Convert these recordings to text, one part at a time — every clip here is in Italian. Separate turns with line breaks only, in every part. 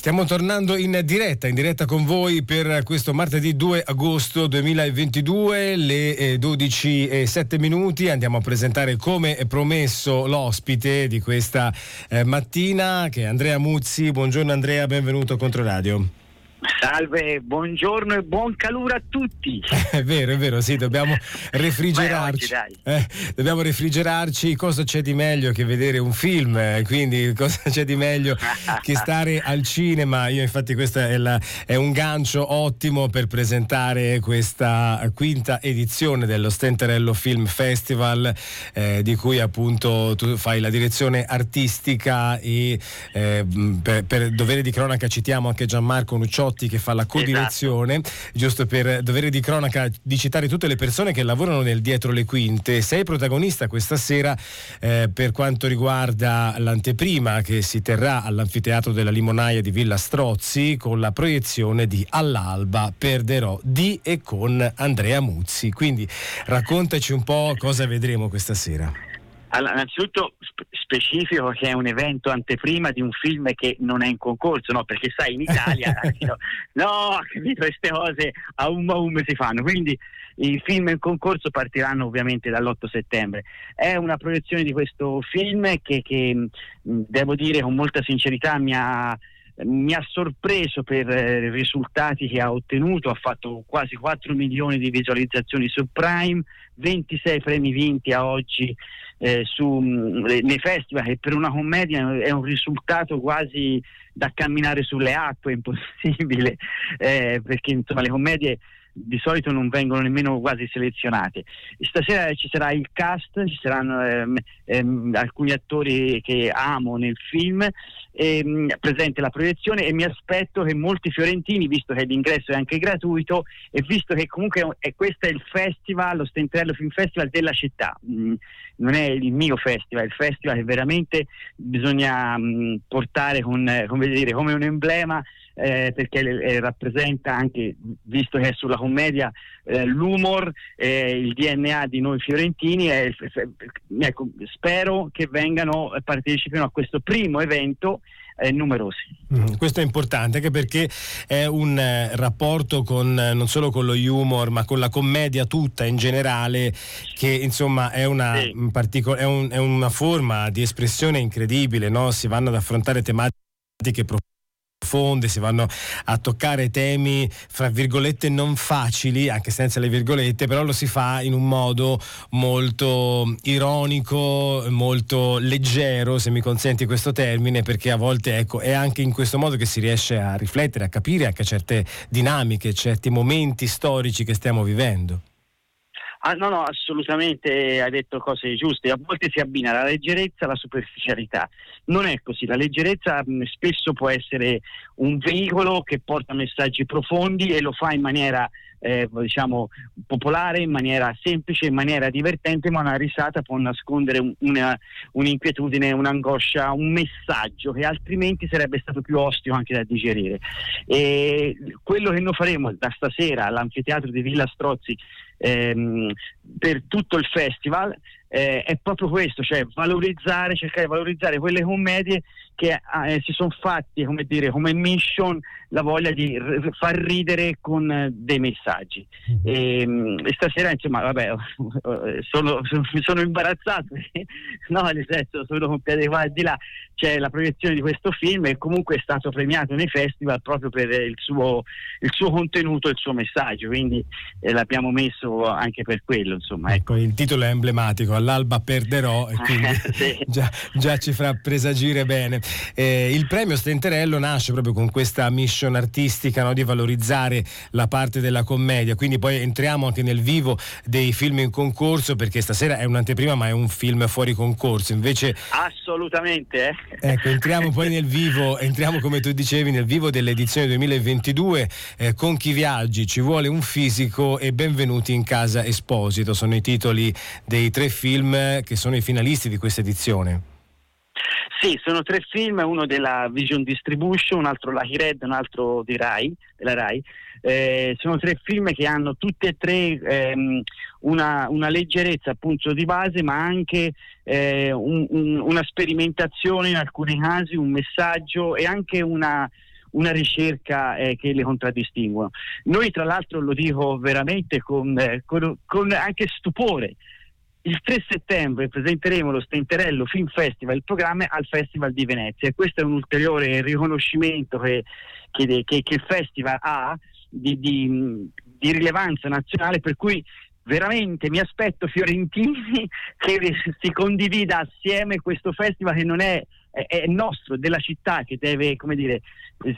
Stiamo tornando in diretta, in diretta con voi per questo martedì 2 agosto 2022, le 12 eh, 7 minuti. Andiamo a presentare come promesso l'ospite di questa eh, mattina che è Andrea Muzzi. Buongiorno Andrea, benvenuto a Controradio.
Salve, buongiorno e buon calore a tutti.
È vero, è vero, sì, dobbiamo refrigerarci. Oggi, eh, dobbiamo refrigerarci. Cosa c'è di meglio che vedere un film? Quindi, cosa c'è di meglio che stare al cinema? Io, infatti, questo è, è, un gancio ottimo per presentare questa quinta edizione dello Stenterello Film Festival, eh, di cui appunto tu fai la direzione artistica e eh, per, per dovere di cronaca citiamo anche Gianmarco Nucciotti Mazzotti che fa la codirezione, esatto. giusto per dovere di cronaca di citare tutte le persone che lavorano nel dietro le quinte. Sei protagonista questa sera eh, per quanto riguarda l'anteprima che si terrà all'anfiteatro della Limonaia di Villa Strozzi con la proiezione di All'alba perderò di e con Andrea Muzzi. Quindi raccontaci un po' cosa vedremo questa sera.
Allora, innanzitutto specifico che è un evento anteprima di un film che non è in concorso, no? Perché sai, in Italia no, no, capito, queste cose a um a um si fanno. Quindi i film in concorso partiranno ovviamente dall'8 settembre. È una proiezione di questo film che, che devo dire con molta sincerità mi ha mi ha sorpreso per eh, i risultati che ha ottenuto, ha fatto quasi 4 milioni di visualizzazioni su Prime, 26 premi vinti a oggi eh, su, mm, nei festival e per una commedia è un risultato quasi da camminare sulle acque, impossibile, eh, perché insomma le commedie di solito non vengono nemmeno quasi selezionate. Stasera ci sarà il cast, ci saranno ehm, ehm, alcuni attori che amo nel film, ehm, presente la proiezione e mi aspetto che molti fiorentini, visto che l'ingresso è anche gratuito e visto che comunque è, questo è il festival, lo Stenterello Film Festival della città, mm, non è il mio festival, è il festival che veramente bisogna mm, portare con, come, dire, come un emblema eh, perché eh, rappresenta anche, visto che è sulla commedia, eh, l'umor, eh, il DNA di noi fiorentini. ecco, spero che vengano e partecipino a questo primo evento eh, numerosi.
Mm, questo è importante anche perché è un eh, rapporto con, non solo con lo humor ma con la commedia tutta in generale che insomma è una, sì. partico- è un, è una forma di espressione incredibile, no? si vanno ad affrontare tematiche profonde profonde, si vanno a toccare temi fra virgolette non facili, anche senza le virgolette, però lo si fa in un modo molto ironico, molto leggero, se mi consenti questo termine, perché a volte ecco, è anche in questo modo che si riesce a riflettere, a capire anche certe dinamiche, certi momenti storici che stiamo vivendo.
Ah, no, no, assolutamente hai detto cose giuste. A volte si abbina la leggerezza alla superficialità. Non è così. La leggerezza mh, spesso può essere un veicolo che porta messaggi profondi e lo fa in maniera eh, diciamo popolare, in maniera semplice, in maniera divertente, ma una risata può nascondere un, una, un'inquietudine, un'angoscia, un messaggio che altrimenti sarebbe stato più ostico anche da digerire. E quello che noi faremo da stasera all'anfiteatro di Villa Strozzi ehm, per tutto il festival eh, è proprio questo, cioè valorizzare, cercare di valorizzare quelle commedie che eh, si sono fatti come, dire, come mission la voglia di r- far ridere con eh, dei messaggi. Mm-hmm. E, ehm, e, stasera, insomma, vabbè, sono, sono imbarazzato, no, nel senso, sono con piede qua e di là. C'è la proiezione di questo film e comunque è stato premiato nei festival proprio per il suo, il suo contenuto e il suo messaggio, quindi eh, l'abbiamo messo anche per quello. Insomma,
ecco. ecco il titolo è emblematico, all'alba perderò e quindi sì. già, già, ci farà presagire bene. Eh, il premio Stenterello nasce proprio con questa mission mission artistica no, di valorizzare la parte della commedia, quindi poi entriamo anche nel vivo dei film in concorso perché stasera è un'anteprima ma è un film fuori concorso, invece...
Assolutamente. Eh.
Ecco, entriamo poi nel vivo, entriamo come tu dicevi nel vivo dell'edizione 2022 eh, con chi viaggi, ci vuole un fisico e benvenuti in casa Esposito, sono i titoli dei tre film che sono i finalisti di questa edizione.
Sì, sono tre film, uno della Vision Distribution, un altro Lucky Red, un altro di Rai, della Rai. Eh, sono tre film che hanno tutti e tre ehm, una, una, leggerezza appunto di base, ma anche eh, un, un, una sperimentazione in alcuni casi, un messaggio e anche una, una ricerca eh, che le contraddistinguono. Noi tra l'altro lo dico veramente con, eh, con, con anche stupore, il 3 settembre presenteremo lo Stenterello Film Festival, il programma al Festival di Venezia questo è un ulteriore riconoscimento che, che, che, che il festival ha di, di, di, rilevanza nazionale per cui veramente mi aspetto Fiorentini che si condivida assieme questo festival che non è, è, nostro, della città che deve dire,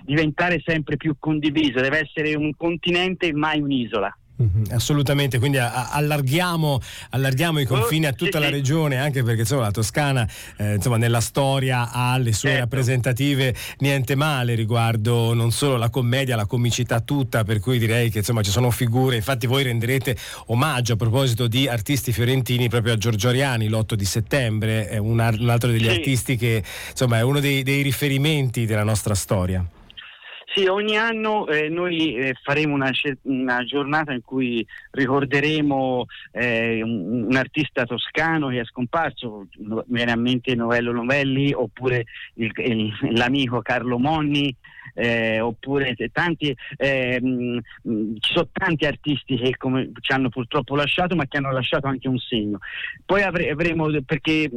diventare sempre più condiviso, deve essere un continente mai un'isola.
Mm-hmm, assolutamente, quindi allarghiamo, allarghiamo, i confini a tutta la regione, anche perché insomma, la Toscana eh, insomma, nella storia ha le sue certo. rappresentative niente male riguardo non solo la commedia, la comicità tutta, per cui direi che insomma, ci sono figure, infatti voi renderete omaggio a proposito di artisti fiorentini proprio a Giorgio Ariani l'8 di settembre, è un, un altro degli sì. artisti che insomma, è uno dei, dei riferimenti della nostra storia.
Sì, ogni anno eh, noi eh, faremo una, una, giornata in cui ricorderemo eh, un, un, artista toscano che è scomparso, viene a mente Novello Novelli oppure il, il, l'amico Carlo Monni, eh, oppure tanti, eh, mh, ci sono tanti artisti che come, ci hanno purtroppo lasciato ma che hanno lasciato anche un segno. Poi avre- avremo, perché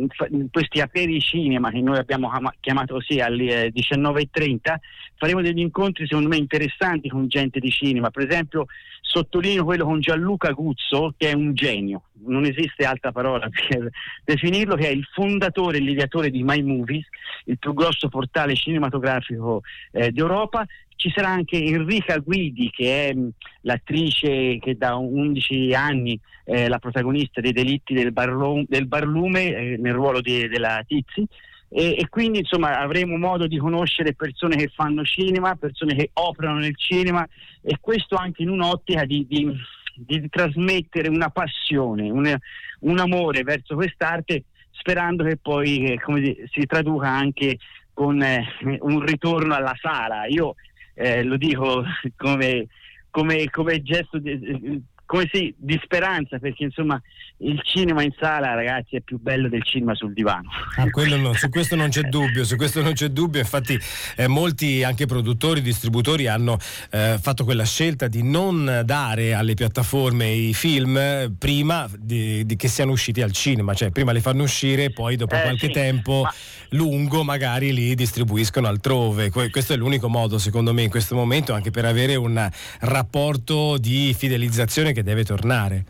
questi aperi cinema che noi abbiamo chiamato così alle 19.30, faremo degli incontri secondo me interessanti con gente di cinema, per esempio sottolineo quello con Gianluca Guzzo che è un genio, non esiste altra parola per definirlo, che è il fondatore e l'ideatore di My Movies, il più grosso portale cinematografico eh, d'Europa. Ci sarà anche Enrica Guidi che è mh, l'attrice che da 11 anni è eh, la protagonista dei delitti del, barlo- del barlume eh, nel ruolo di, della Tizi. E, e, quindi insomma avremo modo di conoscere persone che fanno cinema, persone che operano nel cinema e questo anche in un'ottica di, di, di trasmettere una passione, un, un, amore verso quest'arte sperando che poi eh, come, si traduca anche con eh, un ritorno alla sala. Io eh, lo dico come, come, come gesto di, come sì, di speranza, perché insomma il cinema in sala, ragazzi, è più bello del cinema sul divano.
Ah, no, su questo non c'è dubbio, su questo non c'è dubbio. Infatti, eh, molti anche produttori, distributori hanno eh, fatto quella scelta di non dare alle piattaforme i film prima di, di che siano usciti al cinema, cioè prima li fanno uscire e poi dopo eh, qualche sì, tempo ma... lungo magari li distribuiscono altrove. questo è l'unico modo, secondo me, in questo momento, anche per avere un rapporto di fidelizzazione che deve tornare.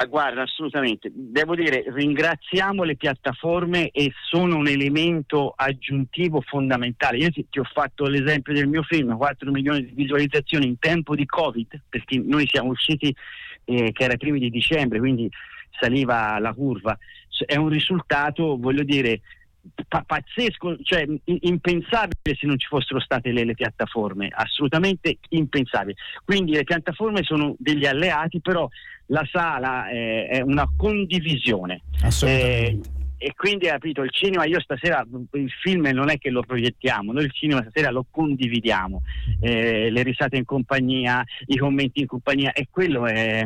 Ah, guarda, assolutamente. Devo dire, ringraziamo le piattaforme e sono un elemento aggiuntivo fondamentale. Io ti, ti, ho fatto l'esempio del mio film, 4 milioni di visualizzazioni in tempo di Covid, perché noi siamo usciti eh, che era i primi di dicembre, quindi saliva la curva. È un risultato, voglio dire, pazzesco, cioè impensabile se non ci fossero state le, le, piattaforme, assolutamente impensabile. Quindi le piattaforme sono degli alleati, però la sala eh, è una condivisione.
Assolutamente. Eh,
e quindi capito il cinema io stasera il film non è che lo proiettiamo noi il cinema stasera lo condividiamo eh, le risate in compagnia i commenti in compagnia e quello è,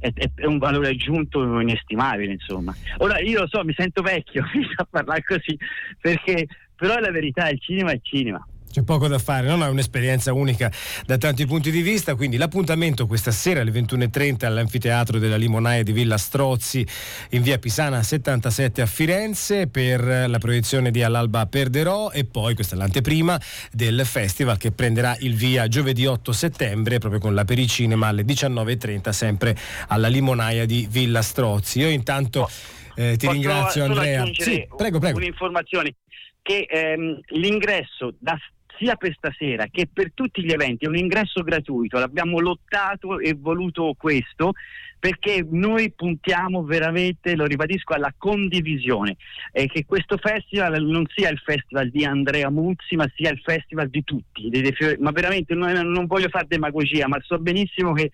è, è, un valore aggiunto inestimabile, insomma. Ora io lo so, mi sento vecchio a parlare così, perché però la verità, il cinema è cinema.
C'è poco da fare, non è un'esperienza unica da tanti punti di vista, quindi l'appuntamento questa sera alle 21.30 all'anfiteatro della Limonaia di Villa Strozzi in via Pisana 77 a Firenze per la proiezione di All'alba perderò e poi questa è l'anteprima del festival che prenderà il via giovedì 8 settembre proprio con la Pericinema alle 19.30 sempre alla Limonaia di Villa Strozzi. Io intanto eh, ti
Posso
ringrazio Andrea.
Sì, prego, prego. Un'informazione che ehm, l'ingresso da sia per stasera che per tutti gli eventi è un ingresso gratuito, l'abbiamo lottato e voluto questo perché noi puntiamo veramente, lo ribadisco, alla condivisione e che questo festival non sia il festival di Andrea Muzzi ma sia il festival di tutti, ma veramente non, non voglio fare demagogia, ma so benissimo che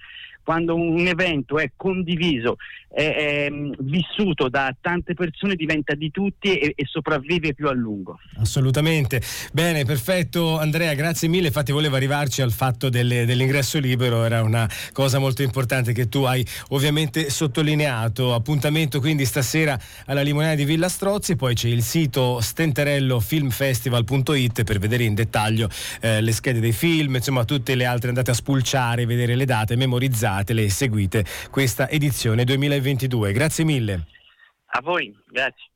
quando un evento è condiviso, è, è vissuto da tante persone, diventa di tutti e, e, sopravvive più a lungo.
Assolutamente. Bene, perfetto Andrea, grazie mille. Infatti volevo arrivarci al fatto delle, dell'ingresso libero, era una cosa molto importante che tu hai ovviamente sottolineato. Appuntamento quindi stasera alla Limonare di Villa Strozzi, poi c'è il sito stenterellofilmfestival.it per vedere in dettaglio eh, le schede dei film, insomma tutte le altre andate a spulciare, vedere le date, memorizzatele e seguite questa edizione 2022. Grazie mille.
A voi, grazie.